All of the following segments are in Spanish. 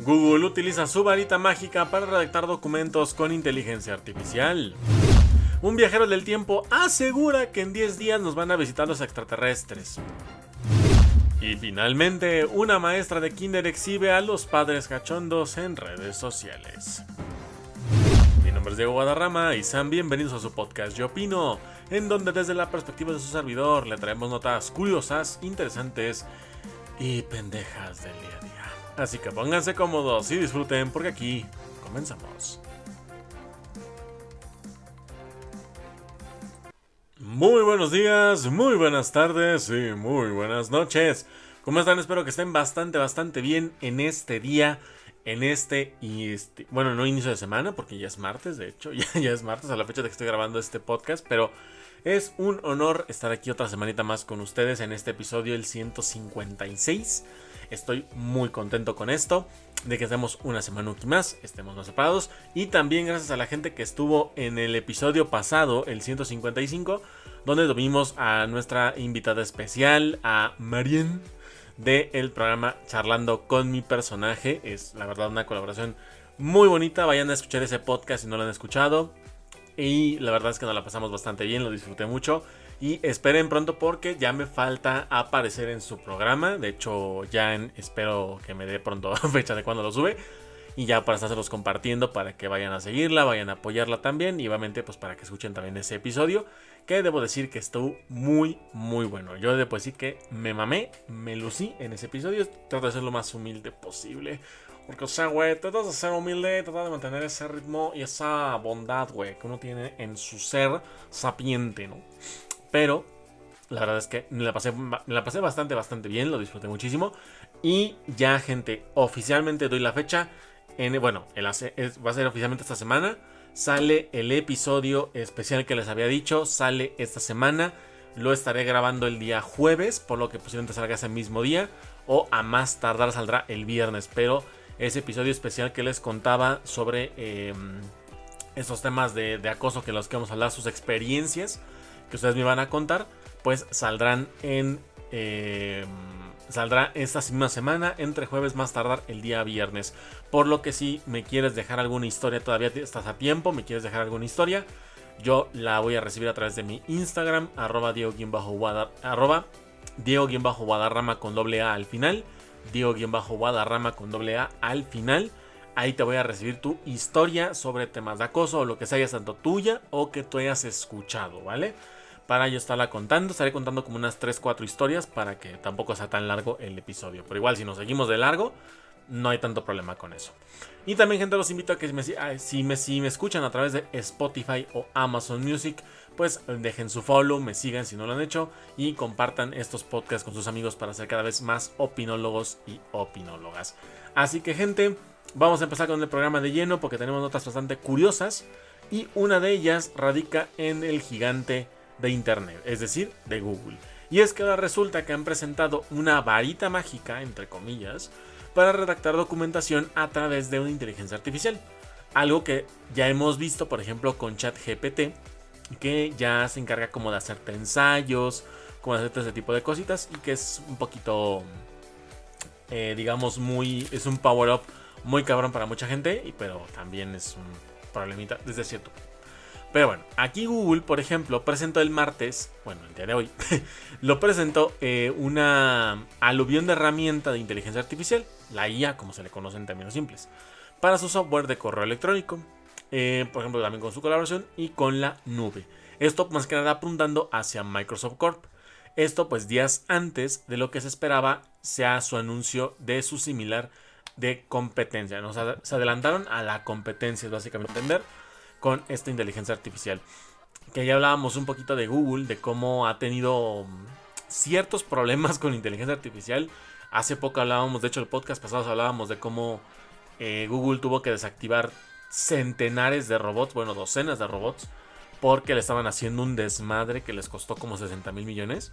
Google utiliza su varita mágica para redactar documentos con inteligencia artificial. Un viajero del tiempo asegura que en 10 días nos van a visitar los extraterrestres. Y finalmente, una maestra de kinder exhibe a los padres cachondos en redes sociales. Mi nombre es Diego Guadarrama y sean bienvenidos a su podcast Yo Opino, en donde desde la perspectiva de su servidor le traemos notas curiosas, interesantes y pendejas del día a día. Así que pónganse cómodos y disfruten porque aquí comenzamos. Muy buenos días, muy buenas tardes y muy buenas noches. ¿Cómo están? Espero que estén bastante, bastante bien en este día, en este y este, bueno, no inicio de semana porque ya es martes, de hecho, ya, ya es martes a la fecha de que estoy grabando este podcast, pero es un honor estar aquí otra semanita más con ustedes en este episodio, el 156 Estoy muy contento con esto, de que estemos una semana más, estemos más separados. Y también gracias a la gente que estuvo en el episodio pasado, el 155, donde tuvimos a nuestra invitada especial, a Marien, del programa Charlando con mi personaje. Es la verdad una colaboración muy bonita. Vayan a escuchar ese podcast si no lo han escuchado. Y la verdad es que nos la pasamos bastante bien, lo disfruté mucho. Y esperen pronto porque ya me falta aparecer en su programa. De hecho, ya espero que me dé pronto fecha de cuando lo sube. Y ya para estárselos compartiendo para que vayan a seguirla, vayan a apoyarla también. Y obviamente pues para que escuchen también ese episodio. Que debo decir que estuvo muy, muy bueno. Yo debo decir que me mamé, me lucí en ese episodio. Trato de ser lo más humilde posible. Porque, o sea, güey, tratas de ser humilde, tratas de mantener ese ritmo y esa bondad, güey, que uno tiene en su ser sapiente, ¿no? Pero la verdad es que me la pasé, la pasé bastante, bastante bien, lo disfruté muchísimo. Y ya, gente, oficialmente doy la fecha. En, bueno, va a ser oficialmente esta semana. Sale el episodio especial que les había dicho. Sale esta semana. Lo estaré grabando el día jueves, por lo que posiblemente salga ese mismo día. O a más tardar saldrá el viernes. Pero ese episodio especial que les contaba sobre em, esos temas de, de acoso que los que vamos a hablar, sus experiencias que ustedes me van a contar, pues saldrán en... Eh, saldrá esta misma semana, entre jueves más tardar el día viernes. Por lo que si me quieres dejar alguna historia, todavía estás a tiempo, me quieres dejar alguna historia, yo la voy a recibir a través de mi Instagram, arroba Diego-Guadarrama con doble A al final. Diego-Guadarrama con doble A al final. Ahí te voy a recibir tu historia sobre temas de acoso o lo que sea, tanto tuya o que tú hayas escuchado, ¿vale? Para yo estarla contando. Estaré contando como unas 3-4 historias para que tampoco sea tan largo el episodio. Pero igual, si nos seguimos de largo, no hay tanto problema con eso. Y también, gente, los invito a que si, me, si me escuchan a través de Spotify o Amazon Music, pues dejen su follow, me sigan si no lo han hecho y compartan estos podcasts con sus amigos para ser cada vez más opinólogos y opinólogas. Así que, gente, vamos a empezar con el programa de lleno porque tenemos notas bastante curiosas y una de ellas radica en el gigante de Internet, es decir, de Google. Y es que ahora resulta que han presentado una varita mágica, entre comillas, para redactar documentación a través de una inteligencia artificial. Algo que ya hemos visto, por ejemplo, con ChatGPT, que ya se encarga como de hacerte ensayos, como de hacerte ese tipo de cositas, y que es un poquito, eh, digamos, muy, es un power up muy cabrón para mucha gente, pero también es un problemita desde cierto. Pero bueno, aquí Google, por ejemplo, presentó el martes, bueno, el día de hoy, lo presentó eh, una aluvión de herramienta de inteligencia artificial, la IA, como se le conoce en términos simples, para su software de correo electrónico, eh, por ejemplo, también con su colaboración y con la nube. Esto más que nada apuntando hacia Microsoft Corp. Esto pues días antes de lo que se esperaba sea su anuncio de su similar de competencia. ¿no? se adelantaron a la competencia, básicamente entender con esta inteligencia artificial. Que ya hablábamos un poquito de Google, de cómo ha tenido ciertos problemas con inteligencia artificial. Hace poco hablábamos, de hecho el podcast pasado hablábamos de cómo eh, Google tuvo que desactivar centenares de robots, bueno, docenas de robots, porque le estaban haciendo un desmadre que les costó como 60 mil millones.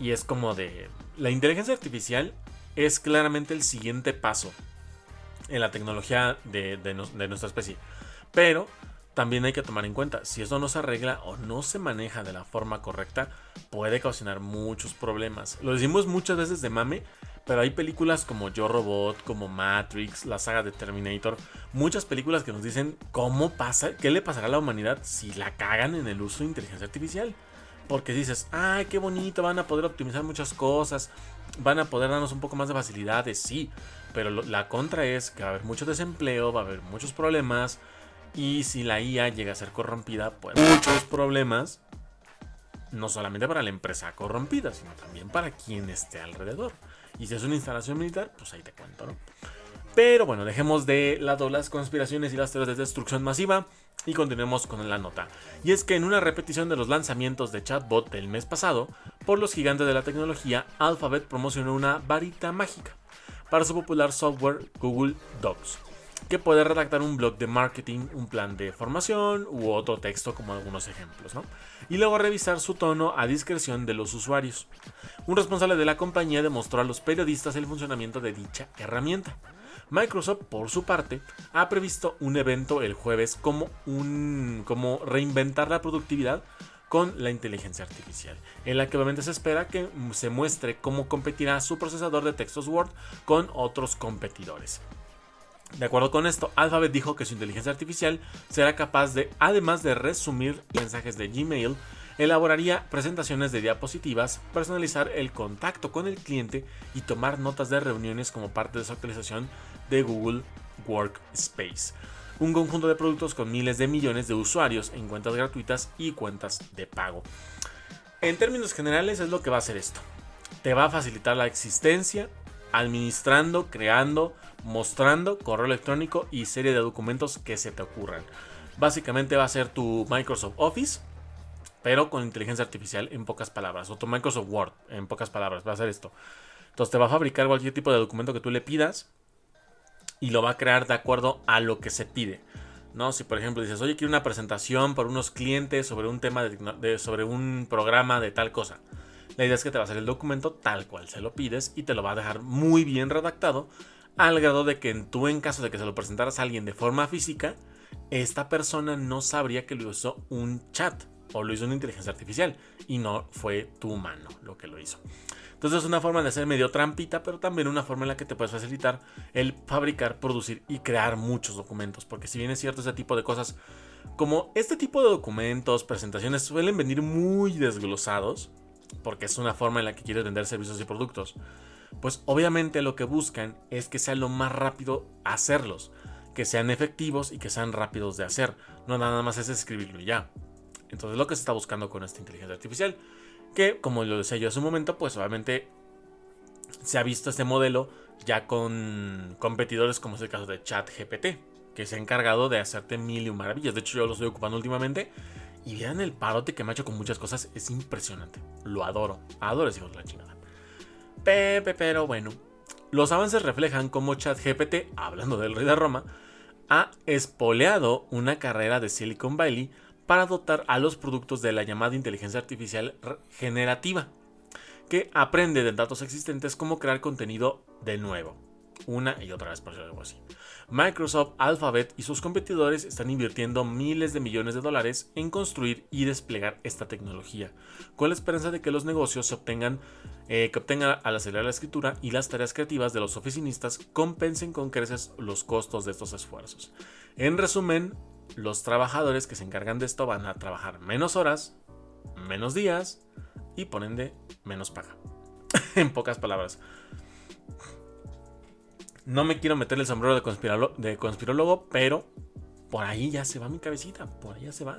Y es como de... La inteligencia artificial es claramente el siguiente paso en la tecnología de nuestra especie. Pero también hay que tomar en cuenta, si eso no se arregla o no se maneja de la forma correcta, puede causar muchos problemas. Lo decimos muchas veces de mame, Pero hay películas como Yo Robot, como Matrix, la saga de Terminator, muchas películas que nos dicen cómo pasa, qué le pasará a la humanidad si la cagan en el uso de inteligencia artificial. Porque dices, ay, qué bonito, van a poder optimizar muchas cosas, van a poder darnos un poco más de facilidades, sí. Pero la contra es que va a haber mucho desempleo, va a haber muchos problemas. Y si la IA llega a ser corrompida, pues muchos problemas. No solamente para la empresa corrompida, sino también para quien esté alrededor. Y si es una instalación militar, pues ahí te cuento, ¿no? Pero bueno, dejemos de lado las conspiraciones y las teorías de destrucción masiva y continuemos con la nota. Y es que en una repetición de los lanzamientos de chatbot del mes pasado, por los gigantes de la tecnología, Alphabet promocionó una varita mágica para su popular software Google Docs, que puede redactar un blog de marketing, un plan de formación u otro texto como algunos ejemplos, ¿no? Y luego revisar su tono a discreción de los usuarios. Un responsable de la compañía demostró a los periodistas el funcionamiento de dicha herramienta. Microsoft, por su parte, ha previsto un evento el jueves como, un, como reinventar la productividad con la inteligencia artificial, en la que obviamente se espera que se muestre cómo competirá su procesador de textos Word con otros competidores. De acuerdo con esto, Alphabet dijo que su inteligencia artificial será capaz de, además de resumir mensajes de Gmail, elaboraría presentaciones de diapositivas, personalizar el contacto con el cliente y tomar notas de reuniones como parte de su actualización de Google Workspace. Un conjunto de productos con miles de millones de usuarios en cuentas gratuitas y cuentas de pago. En términos generales es lo que va a hacer esto. Te va a facilitar la existencia administrando, creando, mostrando correo electrónico y serie de documentos que se te ocurran. Básicamente va a ser tu Microsoft Office, pero con inteligencia artificial en pocas palabras, o tu Microsoft Word en pocas palabras, va a ser esto. Entonces te va a fabricar cualquier tipo de documento que tú le pidas y lo va a crear de acuerdo a lo que se pide. ¿no? Si por ejemplo dices, oye, quiero una presentación para unos clientes sobre un tema de, sobre un programa de tal cosa. La idea es que te va a hacer el documento tal cual se lo pides y te lo va a dejar muy bien redactado al grado de que tú en caso de que se lo presentaras a alguien de forma física, esta persona no sabría que lo usó un chat o lo hizo una inteligencia artificial y no fue tu mano lo que lo hizo. Entonces es una forma de hacer medio trampita, pero también una forma en la que te puedes facilitar el fabricar, producir y crear muchos documentos. Porque si bien es cierto ese tipo de cosas, como este tipo de documentos, presentaciones suelen venir muy desglosados, porque es una forma en la que quieres vender servicios y productos, pues obviamente lo que buscan es que sea lo más rápido hacerlos, que sean efectivos y que sean rápidos de hacer. No nada más es escribirlo y ya. Entonces lo que se está buscando con esta inteligencia artificial que, como lo decía yo hace un momento, pues obviamente se ha visto este modelo ya con competidores como es el caso de ChatGPT, que se ha encargado de hacerte mil y maravillas. De hecho, yo lo estoy ocupando últimamente. Y vean el parote que me ha hecho con muchas cosas. Es impresionante. Lo adoro. Adoro ese hijo de la chingada. Pepe, pero bueno. Los avances reflejan cómo ChatGPT, hablando del rey de Roma, ha espoleado una carrera de Silicon Valley para dotar a los productos de la llamada inteligencia artificial generativa, que aprende de datos existentes cómo crear contenido de nuevo. Una y otra vez, por algo así. Microsoft, Alphabet y sus competidores están invirtiendo miles de millones de dólares en construir y desplegar esta tecnología, con la esperanza de que los negocios obtengan, eh, que obtengan al acelerar la escritura y las tareas creativas de los oficinistas compensen con creces los costos de estos esfuerzos. En resumen, los trabajadores que se encargan de esto van a trabajar menos horas, menos días y por ende menos paga. en pocas palabras. No me quiero meter el sombrero de, de conspirólogo, pero por ahí ya se va mi cabecita, por ahí ya se va.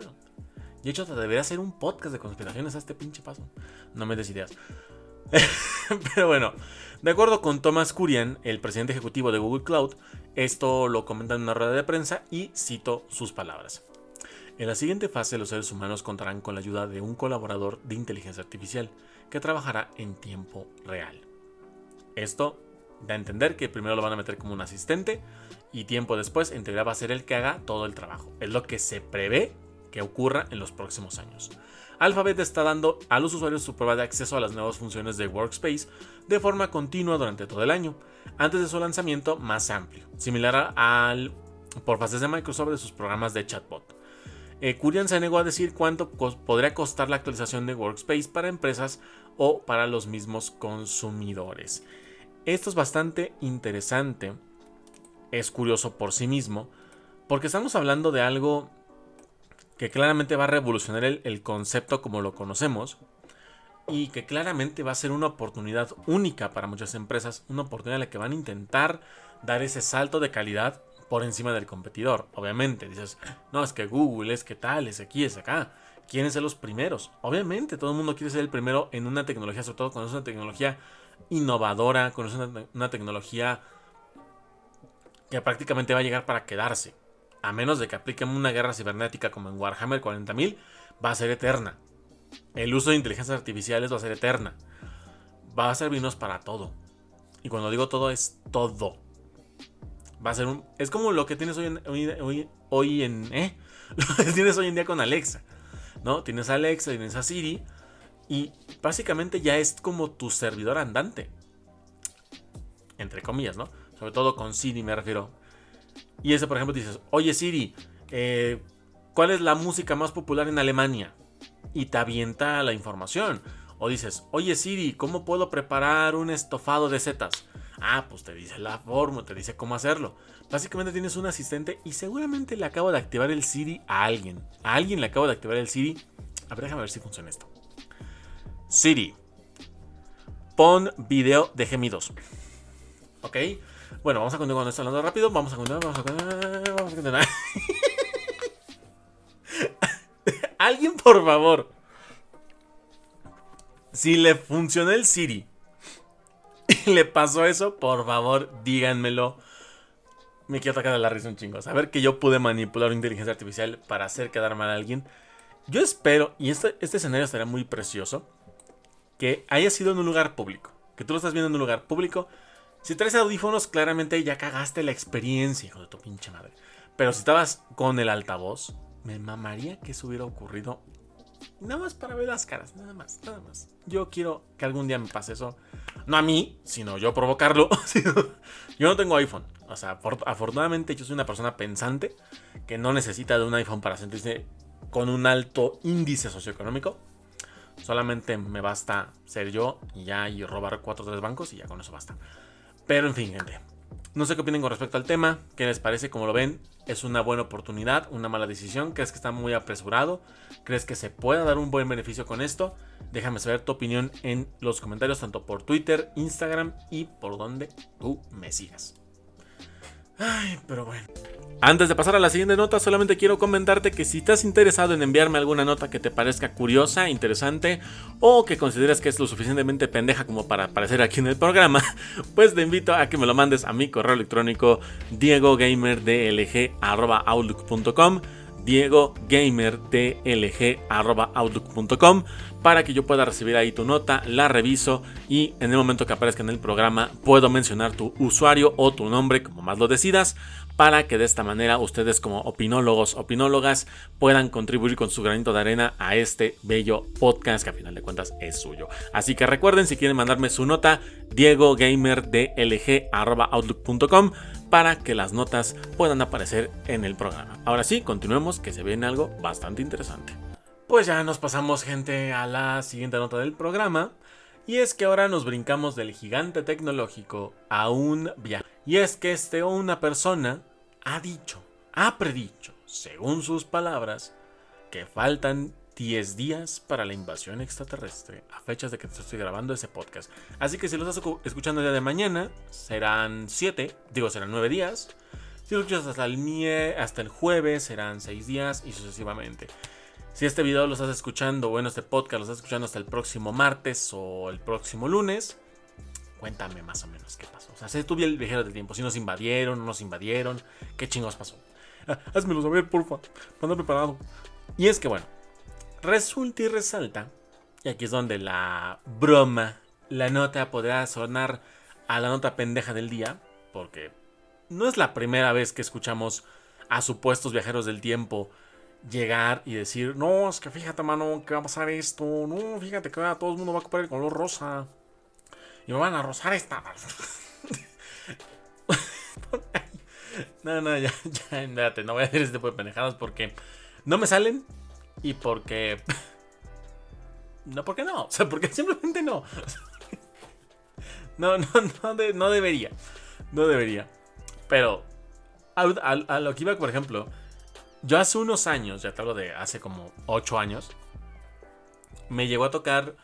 De hecho, debería hacer un podcast de conspiraciones a este pinche paso. No me des ideas. Pero bueno, de acuerdo con Thomas Kurian, el presidente ejecutivo de Google Cloud, esto lo comenta en una rueda de prensa y cito sus palabras. En la siguiente fase los seres humanos contarán con la ayuda de un colaborador de inteligencia artificial que trabajará en tiempo real. Esto da a entender que primero lo van a meter como un asistente y tiempo después en teoría va a ser el que haga todo el trabajo. Es lo que se prevé que ocurra en los próximos años. Alphabet está dando a los usuarios su prueba de acceso a las nuevas funciones de Workspace de forma continua durante todo el año, antes de su lanzamiento más amplio, similar al por fases de Microsoft de sus programas de chatbot. Eh, Kurian se negó a decir cuánto podría costar la actualización de Workspace para empresas o para los mismos consumidores. Esto es bastante interesante. Es curioso por sí mismo. Porque estamos hablando de algo que claramente va a revolucionar el, concepto como lo conocemos. Y que claramente va a ser una oportunidad única para muchas empresas. Una oportunidad en la que van a intentar dar ese salto de calidad por encima del competidor. Obviamente, dices, no, es que Google, es que tal, es aquí, es acá. Quieren ser los primeros. Obviamente, todo el mundo quiere ser el primero en una tecnología, sobre todo cuando es una tecnología innovadora, es una, tecnología que prácticamente va a llegar para quedarse. A menos de que apliquen una guerra cibernética como en Warhammer 40.000, va a ser eterna. El uso de inteligencias artificiales va a ser eterna. Va a servirnos para todo. Y cuando digo todo es todo. Va a ser un... Es como lo que tienes hoy en... Hoy, hoy en ¿eh? Lo que tienes hoy en día con Alexa. ¿No? Tienes a Alexa, tienes a Siri. Y básicamente ya es como tu servidor andante. Entre comillas, ¿no? Sobre todo con Siri me refiero. Y ese, por ejemplo, dices, oye Siri, eh, ¿cuál es la música más popular en Alemania? Y te avienta la información. O dices, oye Siri, ¿cómo puedo preparar un estofado de setas? Ah, pues te dice la forma, te dice cómo hacerlo. Básicamente tienes un asistente y seguramente le acabo de activar el Siri a alguien. A alguien le acabo de activar el Siri. A ver, déjame ver si funciona esto. Siri, pon video de gemidos. ¿Ok? Bueno, vamos a continuar con esto hablando rápido. Vamos a continuar, vamos a continuar. Vamos a continuar. Alguien, por favor. Si le funcionó el Siri le pasó eso, por favor, díganmelo. Me quiero atacar a la risa un chingo. Saber que yo pude manipular una inteligencia artificial para hacer quedar mal a alguien. Yo espero, y este, este escenario será muy precioso, que haya sido en un lugar público. Que tú lo estás viendo en un lugar público. Si traes audífonos, claramente ya cagaste la experiencia, hijo de tu pinche madre. Pero si estabas con el altavoz, me mamaría que eso hubiera ocurrido. Nada más para ver las caras, nada más, nada más. Yo quiero que algún día me pase eso. No a mí, sino yo provocarlo. yo no tengo iPhone. O sea, afortunadamente yo soy una persona pensante que no necesita de un iPhone para sentirse con un alto índice socioeconómico. Solamente me basta ser yo y ya y robar cuatro o tres bancos y ya con eso basta. Pero en fin, gente. No sé qué opinen con respecto al tema. ¿Qué les parece? Como lo ven, es una buena oportunidad, una mala decisión. ¿Crees que está muy apresurado? ¿Crees que se pueda dar un buen beneficio con esto? Déjame saber tu opinión en los comentarios, tanto por Twitter, Instagram y por donde tú me sigas. Ay, pero bueno. Antes de pasar a la siguiente nota, solamente quiero comentarte que si estás interesado en enviarme alguna nota que te parezca curiosa, interesante o que consideres que es lo suficientemente pendeja como para aparecer aquí en el programa, pues te invito a que me lo mandes a mi correo electrónico diegogamerdlg.outlook.com diegogamerdlg.outlook.com para que yo pueda recibir ahí tu nota, la reviso y en el momento que aparezca en el programa puedo mencionar tu usuario o tu nombre como más lo decidas para que de esta manera ustedes como opinólogos, opinólogas puedan contribuir con su granito de arena a este bello podcast que a final de cuentas es suyo. Así que recuerden si quieren mandarme su nota, diegogamerdlg.outlook.com para que las notas puedan aparecer en el programa. Ahora sí, continuemos que se viene algo bastante interesante. Pues ya nos pasamos gente a la siguiente nota del programa. Y es que ahora nos brincamos del gigante tecnológico a un viaje. Y es que este o una persona ha dicho, ha predicho, según sus palabras, que faltan 10 días para la invasión extraterrestre, a fechas de que te estoy grabando ese podcast. Así que si lo estás escuchando el día de mañana, serán 7, digo, serán 9 días. Si lo escuchas hasta el, hasta el jueves, serán 6 días y sucesivamente. Si este video lo estás escuchando, bueno, este podcast lo estás escuchando hasta el próximo martes o el próximo lunes, cuéntame más o menos qué pasó. O sea, si tú el viajero del tiempo, si nos invadieron, no nos invadieron, qué chingos pasó. Ah, házmelo saber, porfa, anda preparado. Y es que bueno, resulta y resalta, y aquí es donde la broma, la nota podrá sonar a la nota pendeja del día, porque no es la primera vez que escuchamos a supuestos viajeros del tiempo llegar y decir, no, es que fíjate, mano, que va a pasar esto, no, fíjate que todo el mundo va a comprar el color rosa y me van a rozar esta. no, no, ya, ya, no voy a hacer este tipo de pendejadas porque no me salen y porque... No, porque no, o sea, porque simplemente no. No, no, no, no debería. No debería. Pero a, a, lo que iba, por ejemplo, yo hace unos años, ya te hablo de hace como 8 años, me llegó a tocar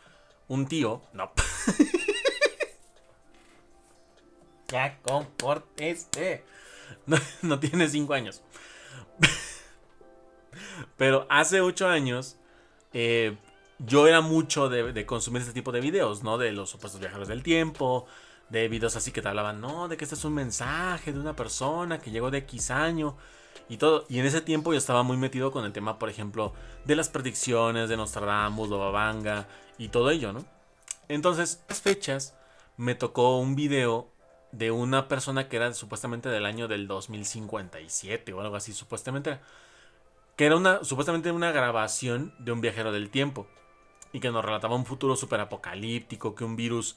un tío. No. ya, este No, tiene 5 años. Pero hace 8 años, eh, yo era mucho de, consumir este tipo de videos, ¿no? De los supuestos viajeros del tiempo, de videos así que te hablaban, no, de que este es un mensaje de una persona que llegó de X año y todo. Y en ese tiempo yo estaba muy metido con el tema, por ejemplo, de las predicciones de Nostradamus, Babanga y todo ello, ¿no? Entonces, las fechas me tocó un video de una persona que era supuestamente del año del 2057 o algo así, supuestamente. Que era una, supuestamente una grabación de un viajero del tiempo. Y que nos relataba un futuro súper apocalíptico, que un virus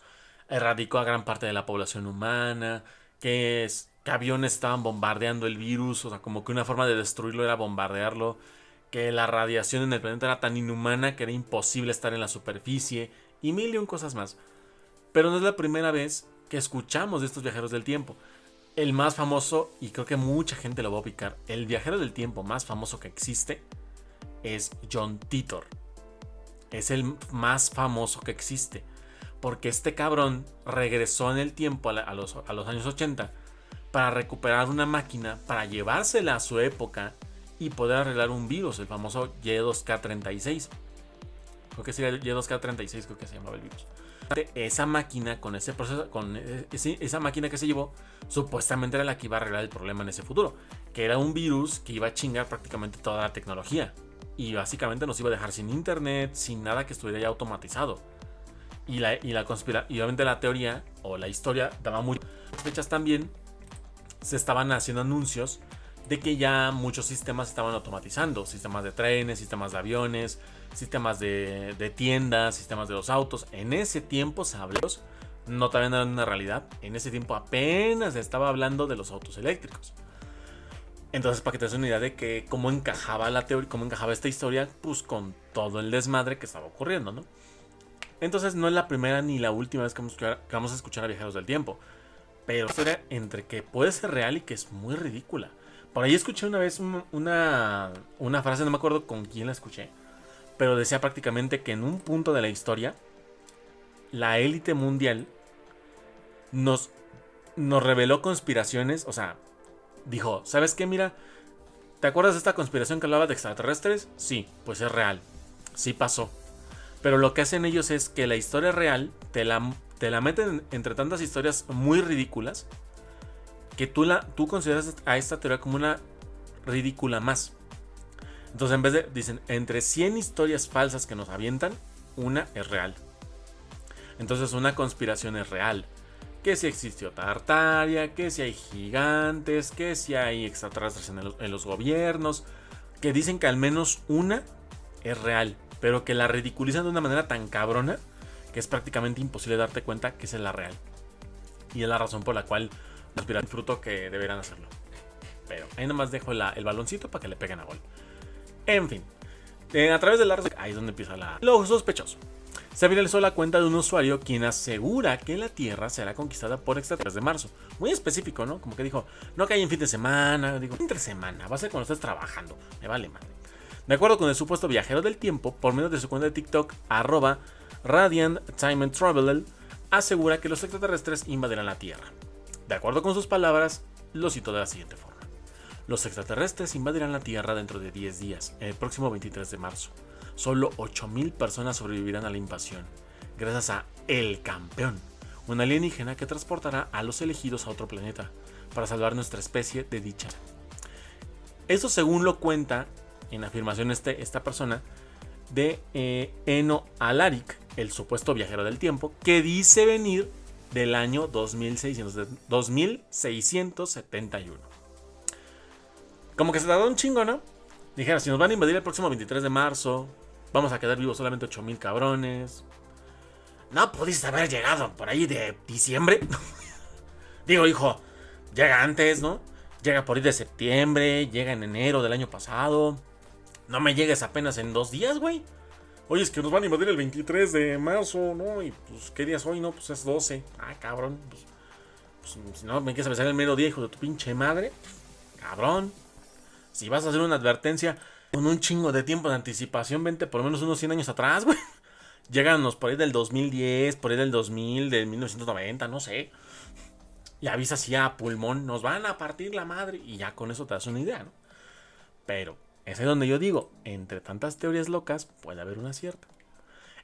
erradicó a gran parte de la población humana, que, es, que aviones estaban bombardeando el virus, o sea, como que una forma de destruirlo era bombardearlo, que la radiación en el planeta era tan inhumana que era imposible estar en la superficie, y mil y un cosas más. Pero no es la primera vez que escuchamos de estos viajeros del tiempo. El más famoso, y creo que mucha gente lo va a picar, el viajero del tiempo más famoso que existe es John Titor. Es el más famoso que existe porque este cabrón regresó en el tiempo a, los, años 80 para recuperar una máquina, para llevársela a su época y poder arreglar un virus, el famoso Y2K36. Creo que sería el Y2K36, creo que se llamaba el virus. Esa máquina, con ese proceso, con esa máquina que se llevó, supuestamente era la que iba a arreglar el problema en ese futuro. Que era un virus que iba a chingar prácticamente toda la tecnología. Y básicamente nos iba a dejar sin internet, sin nada que estuviera ya automatizado. Y la, y la y obviamente la teoría o la historia daba muy fechas también. Se estaban haciendo anuncios de que ya muchos sistemas estaban automatizando. Sistemas de trenes, sistemas de aviones, sistemas de, tiendas, sistemas de los autos. En ese tiempo se habló, no también era una realidad. En ese tiempo apenas se estaba hablando de los autos eléctricos. Entonces, para que te des una idea de que cómo encajaba la teoría, cómo encajaba esta historia, pues con todo el desmadre que estaba ocurriendo, ¿no? Entonces no es la primera ni la última vez que vamos, a escuchar a Viajeros del Tiempo. Pero historia entre que puede ser real y que es muy ridícula. Por ahí escuché una vez una, una frase, no me acuerdo con quién la escuché, pero decía prácticamente que en un punto de la historia, la élite mundial nos, nos reveló conspiraciones, o sea, dijo, ¿sabes qué? Mira, ¿te acuerdas de esta conspiración que hablaba de extraterrestres? Sí, pues es real, sí pasó. Pero lo que hacen ellos es que la historia real te la, te la meten entre tantas historias muy ridículas que tú, la, tú consideras a esta teoría como una ridícula más. Entonces, en vez de, dicen, entre 100 historias falsas que nos avientan, una es real. Entonces, una conspiración es real. Que si existió Tartaria, que si hay gigantes, que si hay extraterrestres en, en los gobiernos, que dicen que al menos una es real pero que la ridiculizan de una manera tan cabrona que es prácticamente imposible darte cuenta que es la real. Y es la razón por la cual aspiran fruto que deberán hacerlo. Pero ahí nomás dejo el baloncito para que le peguen a gol. En fin, eh, a través de la ahí es donde empieza la... Lo sospechoso. Se viralizó la cuenta de un usuario quien asegura que la Tierra será conquistada por extraterrestres de marzo. Muy específico, ¿no? Como que dijo, no hay en fin de semana. Digo, entre semana, va a ser cuando estés trabajando. Me vale madre. De acuerdo con el supuesto viajero del tiempo, por medio de su cuenta de TikTok, arroba Radiant Time and Traveler, asegura que los extraterrestres invadirán la Tierra. De acuerdo con sus palabras, lo cito de la siguiente forma. Los extraterrestres invadirán la Tierra dentro de 10 días, el próximo 23 de marzo. Solo 8.000 personas sobrevivirán a la invasión, gracias a El Campeón, un alienígena que transportará a los elegidos a otro planeta, para salvar nuestra especie de dicha. Eso según lo cuenta en afirmación este, esta persona de eh, Eno Alaric, el supuesto viajero del tiempo, que dice venir del año 2600, 2671. Como que se tardó un chingo, ¿no? Dijera, si nos van a invadir el próximo 23 de marzo, vamos a quedar vivos solamente 8000 cabrones. No pudiste haber llegado por ahí de diciembre. Digo, hijo, llega antes, ¿no? Llega por ahí de septiembre, llega en enero del año pasado. No me llegues apenas en dos días, güey. Oye, es que nos van a invadir el 23 de marzo, ¿no? Y pues, ¿qué día es hoy? No, pues es 12. Ah, cabrón. Pues, pues si no me quieres avisar el mero día, hijo de tu pinche madre. Cabrón. Si vas a hacer una advertencia con un chingo de tiempo de anticipación, vente por lo menos unos 100 años atrás, güey. Lléganos por ahí del 2010, por ahí del 2000, del 1990, no sé. Y avisa así a pulmón, nos van a partir la madre. Y ya con eso te das una idea, ¿no? Pero es donde yo digo, entre tantas teorías locas puede haber una cierta.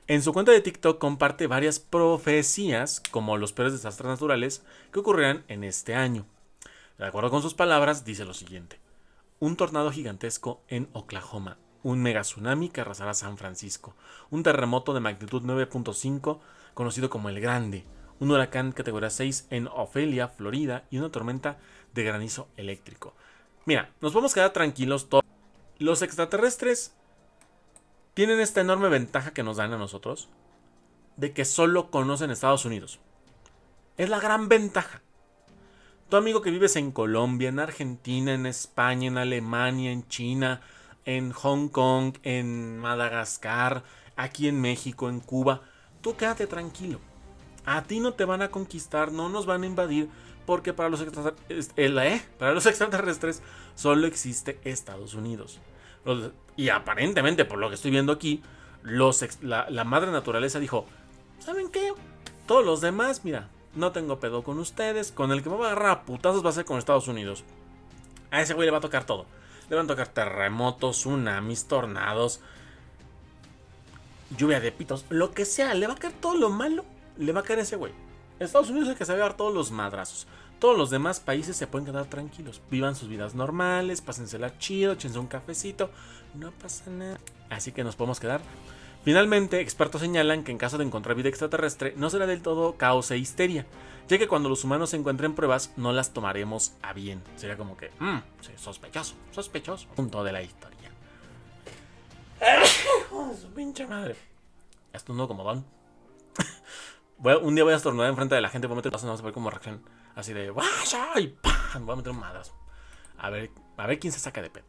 En su cuenta de TikTok comparte varias profecías, como los peores desastres naturales, que ocurrirán en este año. De acuerdo con sus palabras, dice lo siguiente. Un tornado gigantesco en Oklahoma, un mega tsunami que arrasará San Francisco, un terremoto de magnitud 9.5 conocido como el Grande, un huracán categoría 6 en Ophelia, Florida y una tormenta de granizo eléctrico. Mira, nos podemos quedar tranquilos todos. Los extraterrestres tienen esta enorme ventaja que nos dan a nosotros de que solo conocen Estados Unidos. Es la gran ventaja. Tu amigo que vives en Colombia, en Argentina, en España, en Alemania, en China, en Hong Kong, en Madagascar, aquí en México, en Cuba, tú quédate tranquilo. A ti no te van a conquistar, no nos van a invadir, porque para los, ¿eh? para los extraterrestres solo existe Estados Unidos. Y aparentemente, por lo que estoy viendo aquí, los la, la, madre naturaleza dijo, ¿saben qué? Todos los demás, mira, no tengo pedo con ustedes, con el que me va a agarrar a putazos va a ser con Estados Unidos. A ese güey le va a tocar todo. Le van a tocar terremotos, tsunamis, tornados, lluvia de pitos, lo que sea, le va a caer todo lo malo, le va a caer a ese güey. Estados Unidos es el que se dar todos los madrazos. Todos los demás países se pueden quedar tranquilos. Vivan sus vidas normales, pásensela chido, échense un cafecito. No pasa nada. Así que nos podemos quedar. Finalmente, expertos señalan que en caso de encontrar vida extraterrestre no será del todo caos e histeria, ya que cuando los humanos encuentren pruebas no las tomaremos a bien. Sería como que, mmm, sí, sospechoso, sospechoso. Punto de la historia. su pinche madre. Esto no como don. Un día voy a estornudar enfrente de la gente, voy a meter no vamos a ver cómo reaccionan. Así de, y ¡pam! Voy a meter un madrazo. A ver, a ver quién se saca de pedo.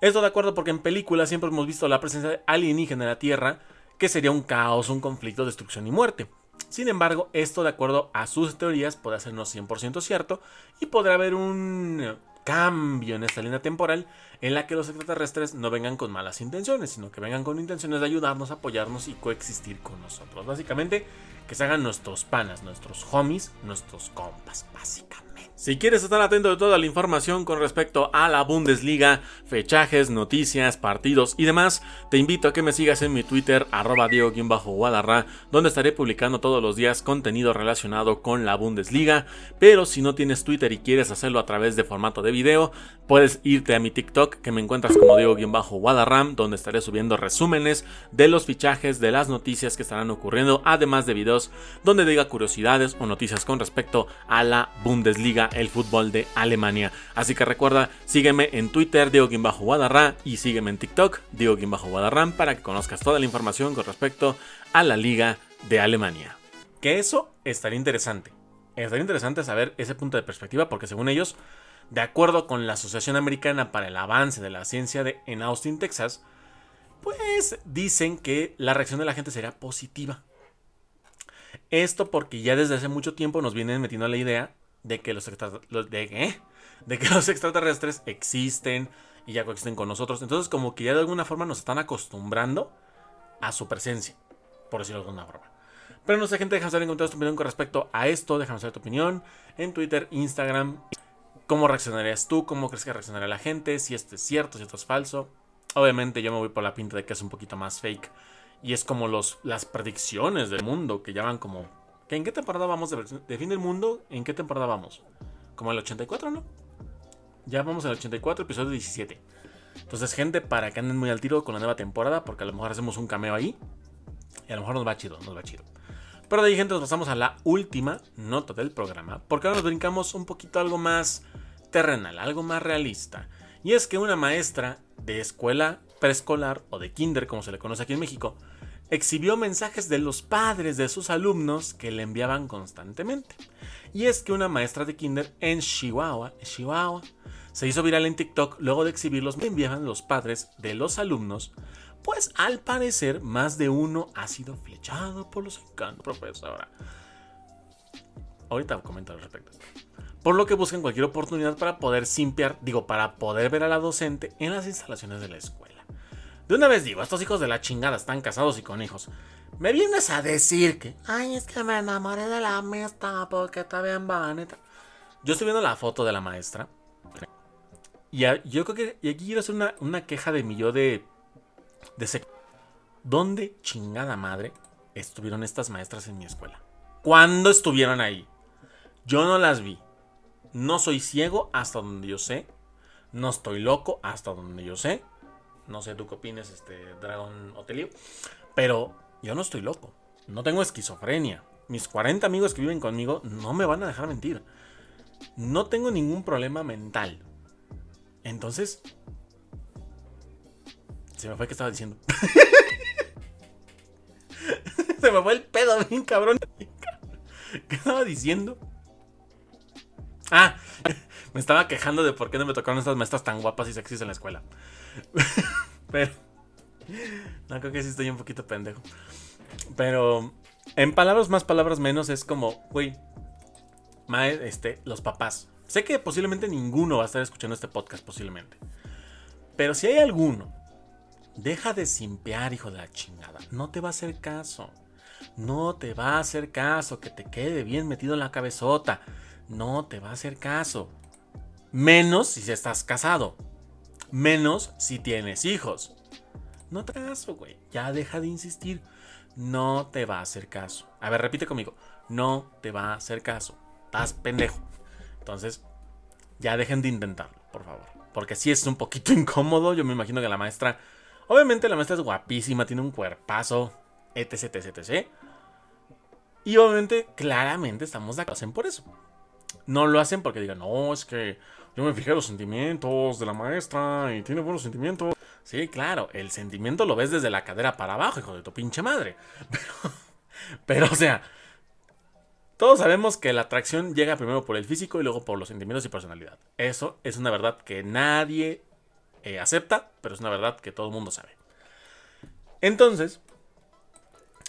Esto de acuerdo porque en películas siempre hemos visto la presencia de alienígena en la Tierra, que sería un caos, un conflicto, destrucción y muerte. Sin embargo, esto de acuerdo a sus teorías puede ser no 100% cierto y podrá haber un cambio en esta línea temporal en la que los extraterrestres no vengan con malas intenciones, sino que vengan con intenciones de ayudarnos, apoyarnos y coexistir con nosotros. Básicamente, que se hagan nuestros panas, nuestros homies, nuestros compas, básicamente. Si quieres estar atento de toda la información con respecto a la Bundesliga, fechajes, noticias, partidos y demás, te invito a que me sigas en mi Twitter, arroba Diego-Guadarra, donde estaré publicando todos los días contenido relacionado con la Bundesliga. Pero si no tienes Twitter y quieres hacerlo a través de formato de video, puedes irte a mi TikTok, que me encuentras como Diego-Guadarram, donde estaré subiendo resúmenes de los fichajes, de las noticias que estarán ocurriendo, además de videos donde diga curiosidades o noticias con respecto a la Bundesliga el fútbol de Alemania. Así que recuerda, sígueme en Twitter, Diego Guadarra, y sígueme en TikTok, Diego Guadarrán, para que conozcas toda la información con respecto a la Liga de Alemania. Que eso estaría interesante. Estaría interesante saber ese punto de perspectiva, porque según ellos, de acuerdo con la Asociación Americana para el Avance de la Ciencia de, en Austin, Texas, pues dicen que la reacción de la gente sería positiva. Esto porque ya desde hace mucho tiempo nos vienen metiendo la idea de que los, de, de que los extraterrestres existen y ya coexisten con nosotros. Entonces como que ya de alguna forma nos están acostumbrando a su presencia, por decirlo de alguna forma. Pero no sé, gente, déjame saber en tu opinión con respecto a esto. Déjame saber tu opinión en Twitter, Instagram. ¿Cómo reaccionarías tú? ¿Cómo crees que reaccionaría la gente? Si esto es cierto, si esto es falso. Obviamente yo me voy por la pinta de que es un poquito más fake. Y es como los, las predicciones del mundo que ya van como ¿En qué temporada vamos de, fin del mundo? ¿En qué temporada vamos? Como el 84, ¿no? Ya vamos al 84, episodio 17. Entonces, gente, para que anden muy al tiro con la nueva temporada, porque a lo mejor hacemos un cameo ahí. Y a lo mejor nos va chido, nos va chido. Pero de ahí, gente, nos pasamos a la última nota del programa. Porque ahora nos brincamos un poquito algo más terrenal, algo más realista. Y es que una maestra de escuela preescolar o de kinder, como se le conoce aquí en México, exhibió mensajes de los padres de sus alumnos que le enviaban constantemente. Y es que una maestra de kinder en Chihuahua, se hizo viral en TikTok luego de exhibirlos que enviaban los padres de los alumnos Pues al parecer, más de uno ha sido flechado por los encantos, profesora. Ahorita comento al respecto. Por lo que buscan cualquier oportunidad para poder simpiar, digo, para poder ver a la docente en las instalaciones de la escuela. De una vez digo, estos hijos de la chingada están casados y con hijos. Me vienes a decir que, ay, es que me enamoré de la maestra porque está bien bonita. Yo estoy viendo la foto de la maestra. Y yo creo que y aquí quiero hacer una, una queja de mi yo de, de ¿Dónde chingada madre estuvieron estas maestras en mi escuela? ¿Cuándo estuvieron ahí? Yo no las vi. No soy ciego hasta donde yo sé. No estoy loco hasta donde yo sé. No sé tú qué opinas, este Dragon Hotelio. Pero yo no estoy loco. No tengo esquizofrenia. Mis 40 amigos que viven conmigo no me van a dejar mentir. No tengo ningún problema mental. Entonces... Se me fue que estaba diciendo. Se me fue el pedo bien cabrón. ¿Qué estaba diciendo? Ah, me estaba quejando de por qué no me tocaron estas maestras tan guapas y sexys en la escuela. Pero. No, creo que sí estoy un poquito pendejo. Pero. En palabras más, palabras menos, es como, güey. Este, los papás. Sé que posiblemente ninguno va a estar escuchando este podcast, posiblemente. Pero si hay alguno, deja de simpear, hijo de la chingada. No te va a hacer caso. No te va a hacer caso. Que te quede bien metido en la cabezota. No te va a hacer caso. Menos si estás casado. Menos si tienes hijos. No te hagas güey. Ya deja de insistir. No te va a hacer caso. A ver, repite conmigo. No te va a hacer caso. Estás pendejo. Entonces, ya dejen de intentarlo, por favor. Porque si es un poquito incómodo. Yo me imagino que la maestra. Obviamente la maestra es guapísima, tiene un cuerpazo, etc, etc, etc. Y obviamente, claramente estamos de acuerdo por eso. No lo hacen porque digan, no, es que yo me fijé los sentimientos de la maestra y tiene buenos sentimientos. Sí, claro, el sentimiento lo ves desde la cadera para abajo, hijo de tu pinche madre. Pero, pero o sea, todos sabemos que la atracción llega primero por el físico y luego por los sentimientos y personalidad. Eso es una verdad que nadie eh, acepta, pero es una verdad que todo el mundo sabe. Entonces,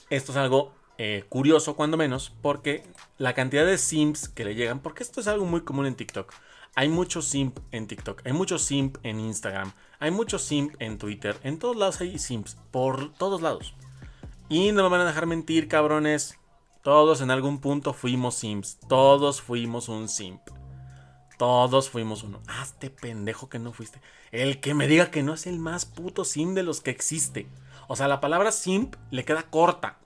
esto es algo eh, curioso, cuando menos, porque la cantidad de sims que le llegan, porque esto es algo muy común en TikTok. Hay mucho simp en TikTok, hay mucho simp en Instagram, hay mucho simp en Twitter, en todos lados hay simps, por todos lados. Y no me van a dejar mentir, cabrones. Todos en algún punto fuimos simps, todos fuimos un simp. Todos fuimos uno. Hazte pendejo que no fuiste. El que me diga que no es el más puto simp de los que existe. O sea, la palabra simp le queda corta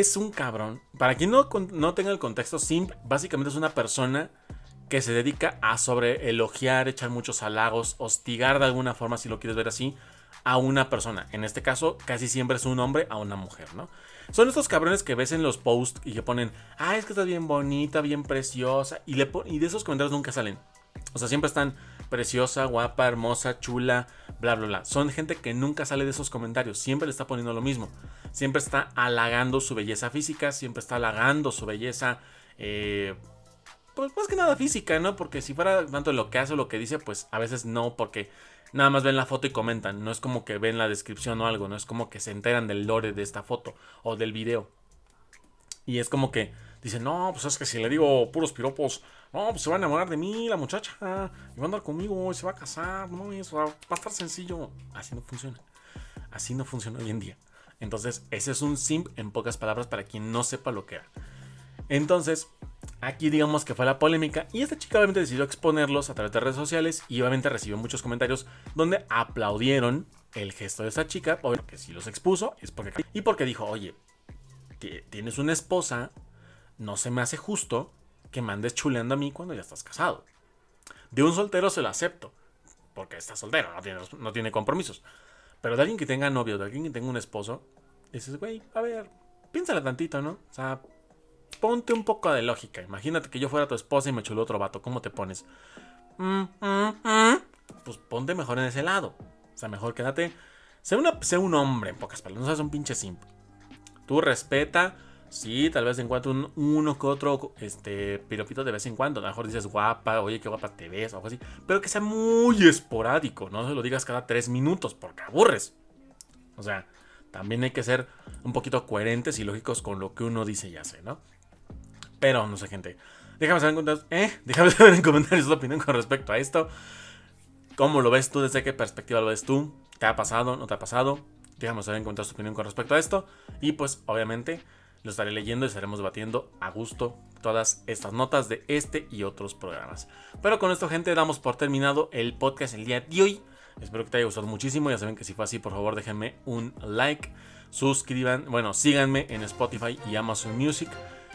es un cabrón. Para quien no, no tenga el contexto, Simp básicamente es una persona que se dedica a sobre elogiar, echar muchos halagos, hostigar de alguna forma, si lo quieres ver así, a una persona. En este caso, casi siempre es un hombre a una mujer, ¿no? Son estos cabrones que ves en los posts y que ponen, ah, es que estás bien bonita, bien preciosa, y, le y de esos comentarios nunca salen. O sea, siempre están preciosa, guapa, hermosa, chula, bla, bla, bla. Son gente que nunca sale de esos comentarios, siempre le está poniendo lo mismo. Siempre está halagando su belleza física, siempre está halagando su belleza, eh, pues más que nada física, ¿no? Porque si fuera tanto lo que hace o lo que dice, pues a veces no, porque nada más ven la foto y comentan. No es como que ven la descripción o algo, no es como que se enteran del lore de esta foto o del video. Y es como que dicen, no, pues es que si le digo puros piropos, no, pues se va a enamorar de mí la muchacha, y va a andar conmigo, y se va a casar, no, eso va a estar sencillo. Así no funciona. Así no funciona hoy en día. Entonces, ese es un simp en pocas palabras para quien no sepa lo que era. Entonces, aquí digamos que fue la polémica y esta chica obviamente decidió exponerlos a través de redes sociales y obviamente recibió muchos comentarios donde aplaudieron el gesto de esa chica, porque si los expuso es porque y porque dijo, "Oye, tienes una esposa, no se me hace justo que mandes chuleando a mí cuando ya estás casado. De un soltero se lo acepto, porque está soltero, no tiene compromisos. Pero de alguien que tenga novio, de alguien que tenga un esposo, dices, güey, a ver, piénsala tantito, ¿no? O sea, ponte un poco de lógica. Imagínate que yo fuera tu esposa y me chuló otro vato, ¿cómo te pones? Mm, mm, mm. Pues ponte mejor en ese lado. O sea, mejor quédate. Sé, una, sé un hombre, en pocas palabras, no seas un pinche simp. Tú respeta Sí, tal vez encuentre un, uno que otro este, piropito de vez en cuando. A lo mejor dices guapa, oye, qué guapa te ves, o algo así. Pero que sea muy esporádico, no se lo digas cada tres minutos porque aburres. O sea, también hay que ser un poquito coherentes y lógicos con lo que uno dice y hace, ¿no? Pero, no sé, gente. Déjame saber en comentarios, ¿eh? Déjame saber en comentarios tu opinión con respecto a esto. ¿Cómo lo ves tú? ¿Desde qué perspectiva lo ves tú? ¿Te ha pasado? ¿No te ha pasado? Déjame saber en comentarios tu opinión con respecto a esto. Y pues, obviamente, lo estaré leyendo y estaremos debatiendo a gusto todas estas notas de este y otros programas. Pero con esto, gente, damos por terminado el podcast el día de hoy. Espero que te haya gustado muchísimo. Ya saben que si fue así, por favor, déjenme un like. Suscriban, bueno, síganme en Spotify y Amazon Music.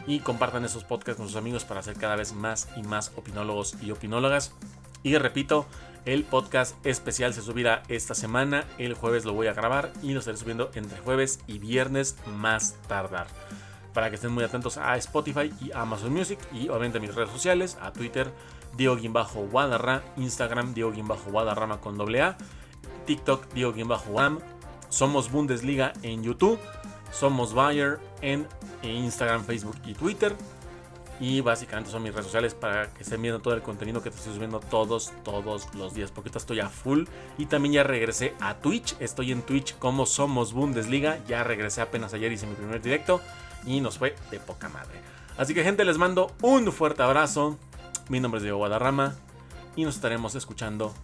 Y compartan esos podcasts con sus amigos para hacer cada vez más y más opinólogos y opinólogas. Y repito, el podcast especial se subirá esta semana. El jueves lo voy a grabar y lo estaré subiendo entre jueves y viernes más tardar. Para que estén muy atentos a Spotify y Amazon Music y obviamente a mis redes sociales, a Twitter, Diego-Guadarra, Instagram, Diego-Guadarrama con doble A, TikTok, Diego-Wam, Somos Bundesliga en YouTube, Somos Bayer en Instagram, Facebook y Twitter. Y básicamente son mis redes sociales para que estén viendo todo el contenido que te estoy subiendo todos, todos los días. Porque ahorita estoy a full. Y también ya regresé a Twitch. Estoy en Twitch como Somos Bundesliga. Ya regresé apenas ayer, hice mi primer directo. Y nos fue de poca madre. Así que gente, les mando un fuerte abrazo. Mi nombre es Diego Guadarrama. Y nos estaremos escuchando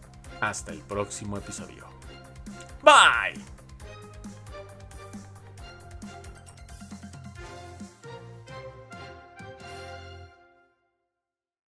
hasta el próximo episodio. Bye.